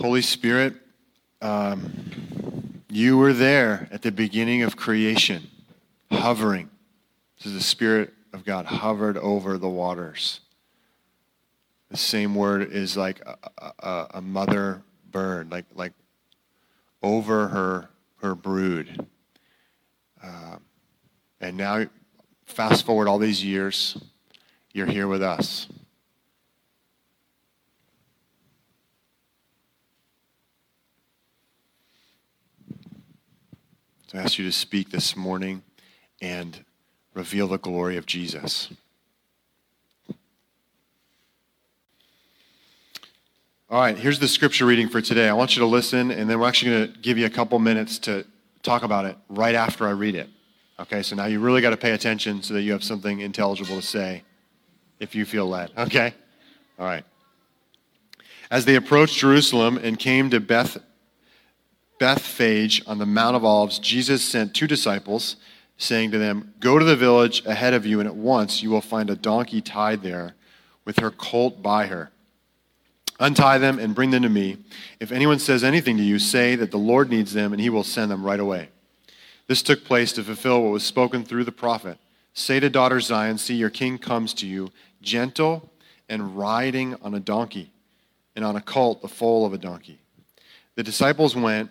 Holy Spirit, um, you were there at the beginning of creation, hovering. This is the Spirit of God hovered over the waters. The same word is like a, a, a mother bird, like, like over her, her brood. Uh, and now, fast forward all these years, you're here with us. I ask you to speak this morning and reveal the glory of Jesus. All right, here's the scripture reading for today. I want you to listen, and then we're actually going to give you a couple minutes to talk about it right after I read it. Okay, so now you really got to pay attention so that you have something intelligible to say if you feel led. Okay? All right. As they approached Jerusalem and came to Beth Bethphage on the Mount of Olives, Jesus sent two disciples, saying to them, Go to the village ahead of you, and at once you will find a donkey tied there with her colt by her. Untie them and bring them to me. If anyone says anything to you, say that the Lord needs them, and he will send them right away. This took place to fulfill what was spoken through the prophet. Say to daughter Zion, See, your king comes to you, gentle and riding on a donkey, and on a colt, the foal of a donkey. The disciples went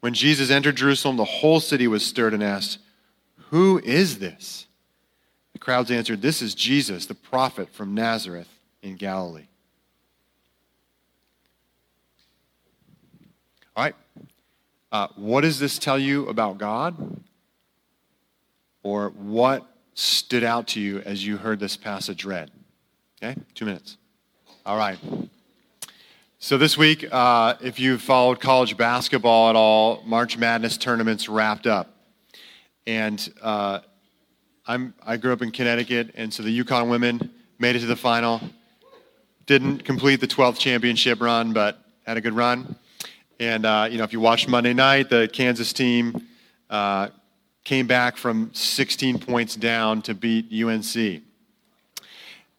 When Jesus entered Jerusalem, the whole city was stirred and asked, Who is this? The crowds answered, This is Jesus, the prophet from Nazareth in Galilee. All right. Uh, what does this tell you about God? Or what stood out to you as you heard this passage read? Okay, two minutes. All right. So, this week, uh, if you've followed college basketball at all, March Madness tournaments wrapped up. And uh, I'm, I grew up in Connecticut, and so the UConn women made it to the final. Didn't complete the 12th championship run, but had a good run. And, uh, you know, if you watched Monday night, the Kansas team uh, came back from 16 points down to beat UNC.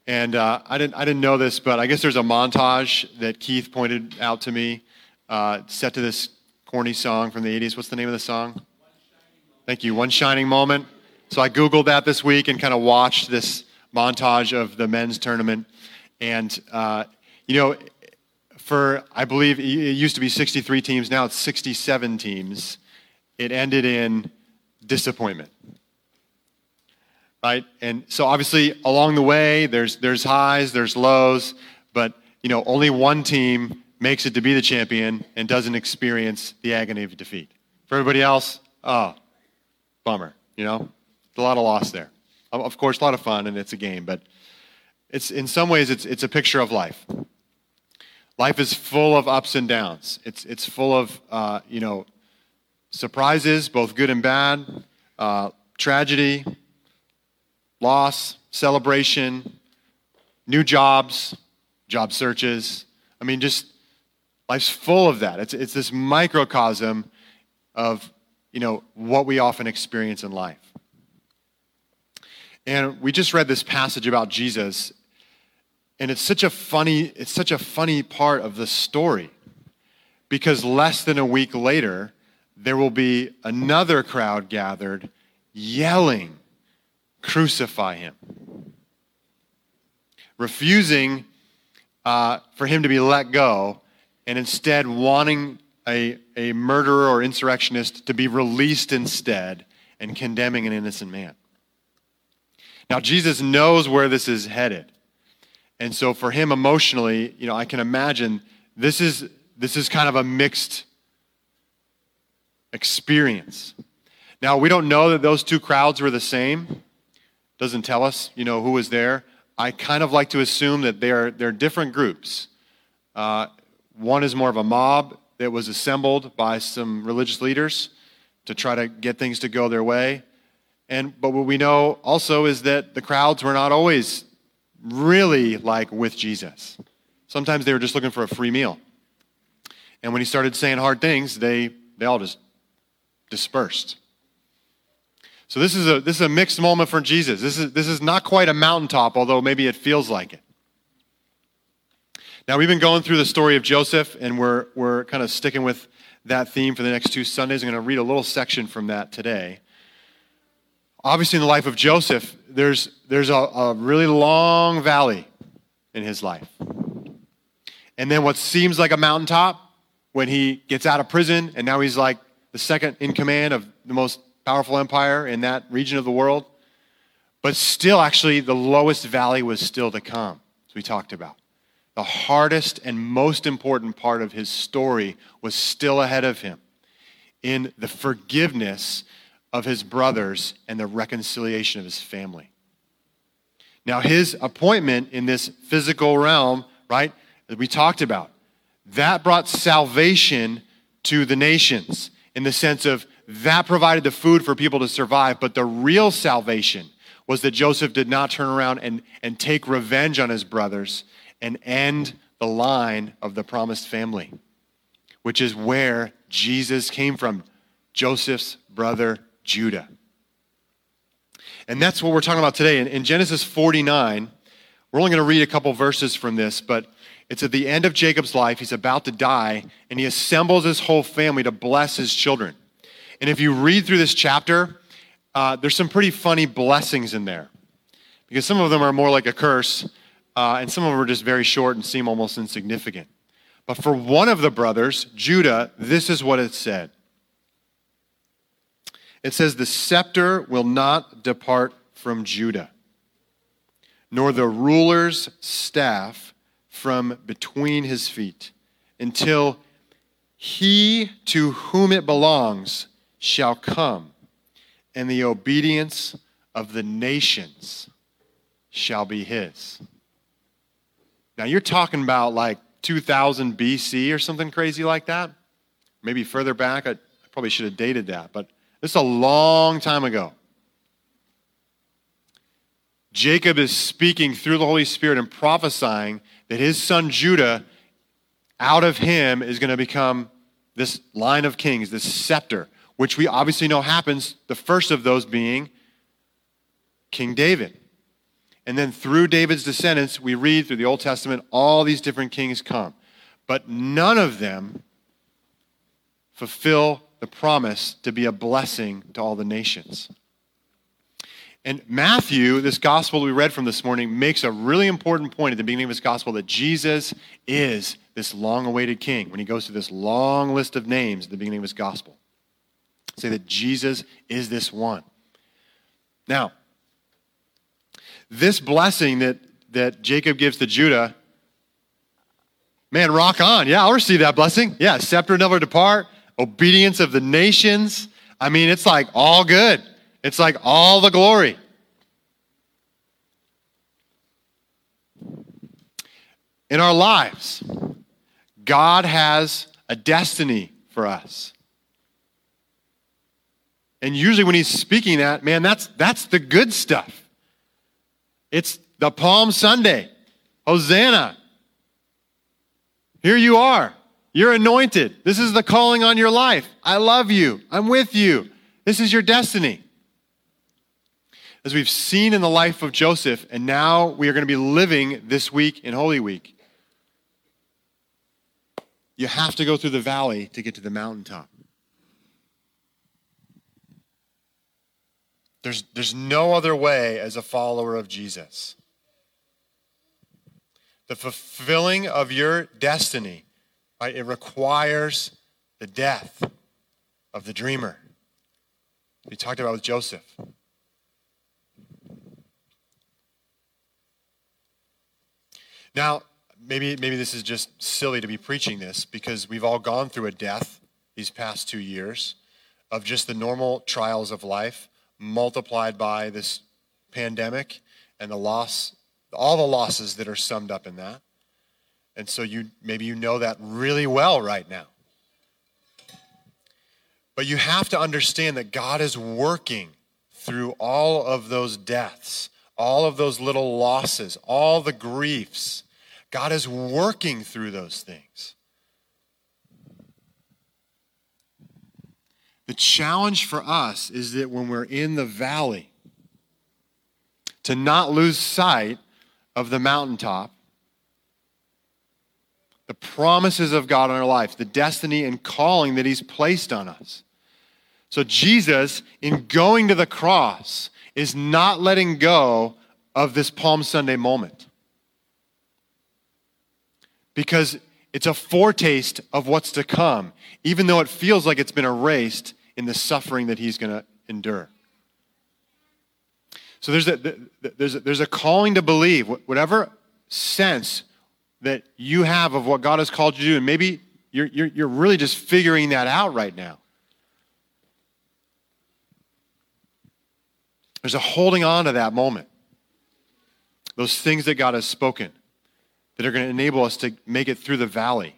And uh, I, didn't, I didn't know this, but I guess there's a montage that Keith pointed out to me uh, set to this corny song from the 80s. What's the name of the song? Thank you. One Shining Moment. So I Googled that this week and kind of watched this montage of the men's tournament. And, uh, you know, for, I believe it used to be 63 teams, now it's 67 teams. It ended in disappointment right? And so obviously along the way, there's there's highs, there's lows, but you know only one team makes it to be the champion and doesn't experience the agony of defeat. For everybody else, oh, bummer. You know, it's a lot of loss there. Of course, a lot of fun and it's a game, but it's in some ways it's it's a picture of life. Life is full of ups and downs. It's it's full of uh, you know surprises, both good and bad, uh, tragedy, loss, celebration, new jobs, job searches. I mean, just life's full of that. It's, it's this microcosm of, you know, what we often experience in life. And we just read this passage about Jesus, and it's such a funny, it's such a funny part of the story. Because less than a week later, there will be another crowd gathered yelling crucify him. Refusing uh, for him to be let go, and instead wanting a, a murderer or insurrectionist to be released instead and condemning an innocent man. Now, Jesus knows where this is headed. And so for him emotionally, you know, I can imagine this is this is kind of a mixed experience. Now, we don't know that those two crowds were the same doesn't tell us, you know, who was there. I kind of like to assume that they're, they're different groups. Uh, one is more of a mob, that was assembled by some religious leaders to try to get things to go their way. And but what we know also is that the crowds were not always really like with Jesus. Sometimes they were just looking for a free meal. And when he started saying hard things, they, they all just dispersed. So this is a this is a mixed moment for Jesus. This is this is not quite a mountaintop, although maybe it feels like it. Now we've been going through the story of Joseph, and we're we're kind of sticking with that theme for the next two Sundays. I'm going to read a little section from that today. Obviously, in the life of Joseph, there's there's a, a really long valley in his life. And then what seems like a mountaintop when he gets out of prison, and now he's like the second in command of the most powerful empire in that region of the world. But still, actually, the lowest valley was still to come, as we talked about. The hardest and most important part of his story was still ahead of him in the forgiveness of his brothers and the reconciliation of his family. Now, his appointment in this physical realm, right, that we talked about, that brought salvation to the nations in the sense of that provided the food for people to survive. But the real salvation was that Joseph did not turn around and, and take revenge on his brothers and end the line of the promised family, which is where Jesus came from Joseph's brother Judah. And that's what we're talking about today. In, in Genesis 49, we're only going to read a couple verses from this, but it's at the end of Jacob's life. He's about to die, and he assembles his whole family to bless his children. And if you read through this chapter, uh, there's some pretty funny blessings in there because some of them are more like a curse, uh, and some of them are just very short and seem almost insignificant. But for one of the brothers, Judah, this is what it said it says, The scepter will not depart from Judah, nor the ruler's staff from between his feet, until he to whom it belongs shall come, and the obedience of the nations shall be his. Now, you're talking about like 2000 BC or something crazy like that. Maybe further back. I, I probably should have dated that, but this is a long time ago. Jacob is speaking through the Holy Spirit and prophesying that his son Judah, out of him, is going to become this line of kings, this scepter which we obviously know happens, the first of those being King David. And then through David's descendants, we read through the Old Testament, all these different kings come. But none of them fulfill the promise to be a blessing to all the nations. And Matthew, this gospel we read from this morning, makes a really important point at the beginning of his gospel that Jesus is this long awaited king when he goes through this long list of names at the beginning of his gospel say that Jesus is this one. Now, this blessing that, that Jacob gives to Judah, man, rock on. Yeah, I'll receive that blessing. Yeah, scepter never depart, obedience of the nations. I mean, it's like all good, it's like all the glory. In our lives, God has a destiny for us. And usually when he's speaking that, man, that's that's the good stuff. It's the Palm Sunday. Hosanna. Here you are. You're anointed. This is the calling on your life. I love you. I'm with you. This is your destiny. As we've seen in the life of Joseph, and now we are going to be living this week in Holy Week. You have to go through the valley to get to the mountaintop. There's, there's no other way as a follower of Jesus. The fulfilling of your destiny, right, it requires the death of the dreamer. We talked about with Joseph. Now, maybe, maybe this is just silly to be preaching this because we've all gone through a death these past two years of just the normal trials of life multiplied by this pandemic and the loss, all the losses that are summed up in that. And so you maybe you know that really well right now. But you have to understand that God is working through all of those deaths, all of those little losses, all the griefs. God is working through those things. The challenge for us is that when we're in the valley, to not lose sight of the mountaintop, the promises of God in our life, the destiny and calling that He's placed on us. So, Jesus, in going to the cross, is not letting go of this Palm Sunday moment. Because it's a foretaste of what's to come, even though it feels like it's been erased in the suffering that he's going to endure. So there's a, there's, a, there's a calling to believe, whatever sense that you have of what God has called you to do, and maybe you're, you're, you're really just figuring that out right now. There's a holding on to that moment. Those things that God has spoken that are going to enable us to make it through the valley,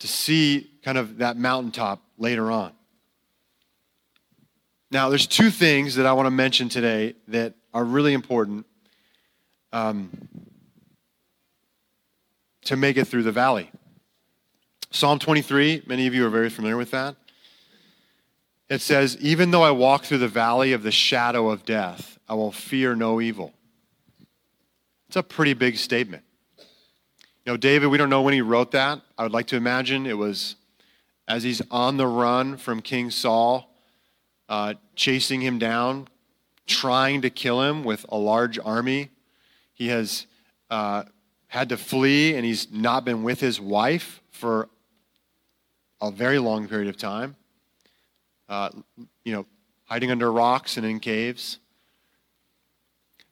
to see kind of that mountaintop later on. Now, there's two things that I want to mention today that are really important um, to make it through the valley. Psalm 23, many of you are very familiar with that. It says, Even though I walk through the valley of the shadow of death, I will fear no evil. It's a pretty big statement. You know, David, we don't know when he wrote that. I would like to imagine it was as he's on the run from King Saul, uh, chasing him down, trying to kill him with a large army. He has uh, had to flee, and he's not been with his wife for a very long period of time. Uh, you know, hiding under rocks and in caves.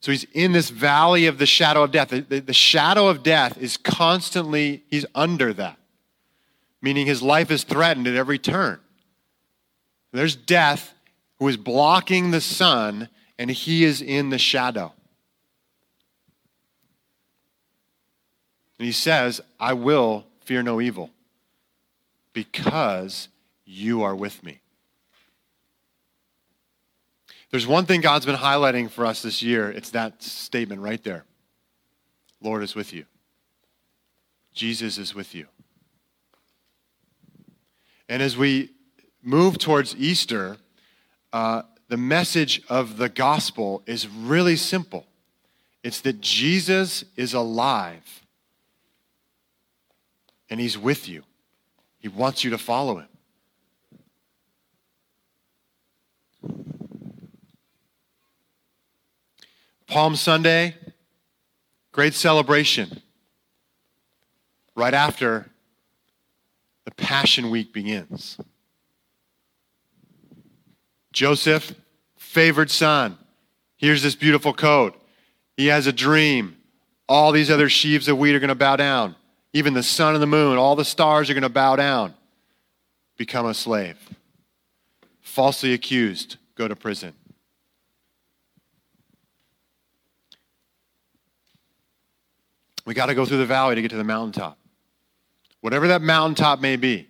So he's in this valley of the shadow of death. The, the, the, shadow of death is constantly, he's under that, meaning his life is threatened at every turn. There's death who is blocking the sun, and he is in the shadow. And he says, I will fear no evil because you are with me. There's one thing God's been highlighting for us this year. It's that statement right there Lord is with you, Jesus is with you. And as we move towards Easter, uh, the message of the gospel is really simple it's that Jesus is alive and he's with you, he wants you to follow him. Palm Sunday, great celebration. Right after the Passion Week begins. Joseph, favored son. Here's this beautiful coat. He has a dream. All these other sheaves of wheat are going to bow down. Even the sun and the moon, all the stars are going to bow down. Become a slave. Falsely accused, go to prison. We got to go through the valley to get to the mountaintop. Whatever that mountaintop may be.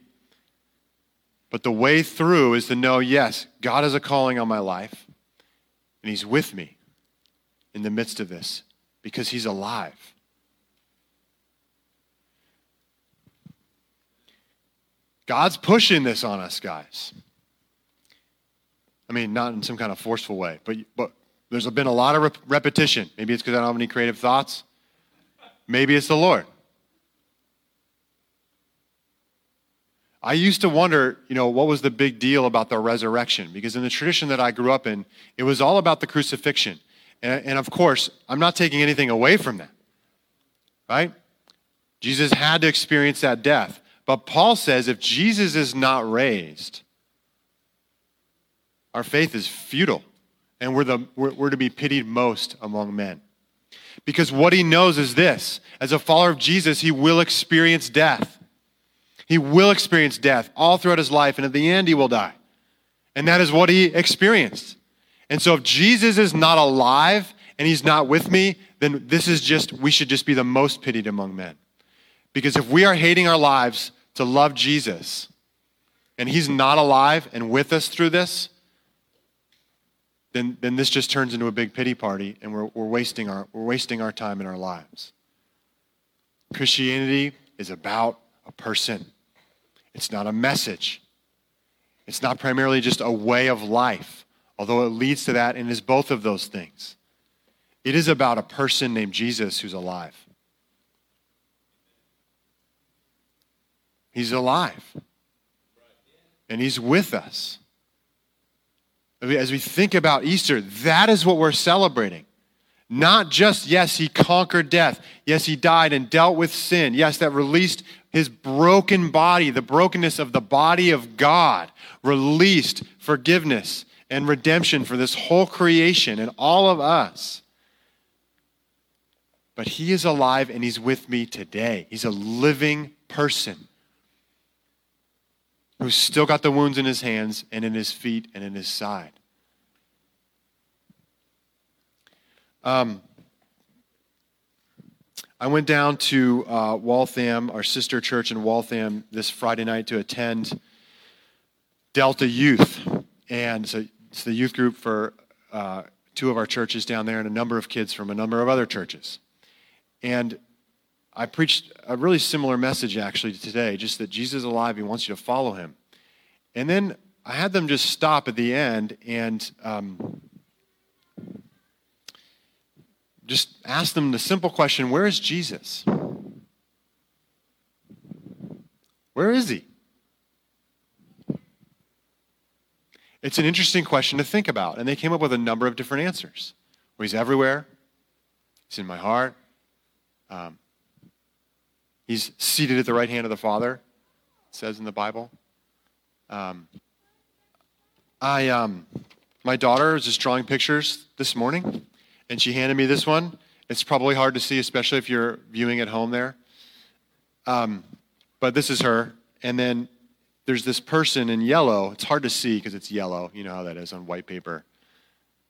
But the way through is to know yes, God has a calling on my life, and He's with me in the midst of this because He's alive. God's pushing this on us, guys. I mean, not in some kind of forceful way, but, but there's been a lot of rep- repetition. Maybe it's because I don't have any creative thoughts. Maybe it's the Lord. I used to wonder, you know, what was the big deal about the resurrection? Because in the tradition that I grew up in, it was all about the crucifixion. And, and of course, I'm not taking anything away from that, right? Jesus had to experience that death. But Paul says if Jesus is not raised, our faith is futile, and we're, the, we're, we're to be pitied most among men. Because what he knows is this as a follower of Jesus, he will experience death. He will experience death all throughout his life, and at the end, he will die. And that is what he experienced. And so, if Jesus is not alive and he's not with me, then this is just, we should just be the most pitied among men. Because if we are hating our lives to love Jesus, and he's not alive and with us through this, then, then this just turns into a big pity party and we're, we're, wasting our, we're wasting our time in our lives. Christianity is about a person, it's not a message. It's not primarily just a way of life, although it leads to that and is both of those things. It is about a person named Jesus who's alive. He's alive. And he's with us. As we think about Easter, that is what we're celebrating. Not just, yes, he conquered death. Yes, he died and dealt with sin. Yes, that released his broken body, the brokenness of the body of God, released forgiveness and redemption for this whole creation and all of us. But he is alive and he's with me today. He's a living person who's still got the wounds in his hands and in his feet and in his side. Um, I went down to uh, Waltham, our sister church in Waltham, this Friday night to attend Delta Youth. And so it's the youth group for uh, two of our churches down there and a number of kids from a number of other churches. And I preached a really similar message actually today, just that Jesus is alive. He wants you to follow him. And then I had them just stop at the end and um, just ask them the simple question where is Jesus? Where is he? It's an interesting question to think about. And they came up with a number of different answers. Well, he's everywhere, he's in my heart, um, he's seated at the right hand of the Father, it says in the Bible. Um, I, um, my daughter was just drawing pictures this morning, and she handed me this one. It's probably hard to see, especially if you're viewing at home there. Um, but this is her. And then there's this person in yellow. It's hard to see because it's yellow. You know how that is on white paper.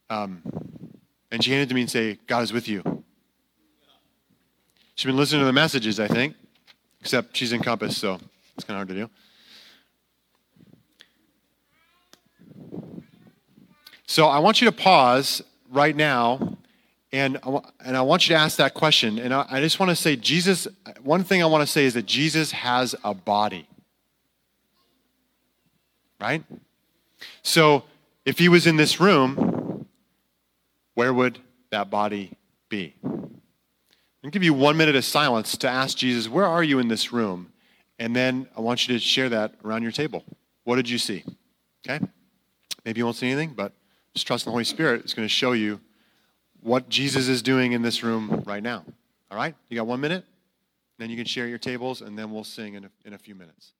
Um, and she handed to me and say, God is with you. She's been listening to the messages, I think, except she's in Compass, so it's kind of hard to do. So I want you to pause right now and, and I want you to ask that question. And I, I just want to say, Jesus, one thing I want to say is that Jesus has a body. Right? So if he was in this room, where would that body be? I'll give you one minute of silence to ask Jesus, where are you in this room? And then I want you to share that around your table. What did you see? Okay? Maybe you won't see anything, but just trust the Holy Spirit. It's going to show you what Jesus is doing in this room right now. All right? You got one minute? Then you can share your tables, and then we'll sing in a, in a few minutes.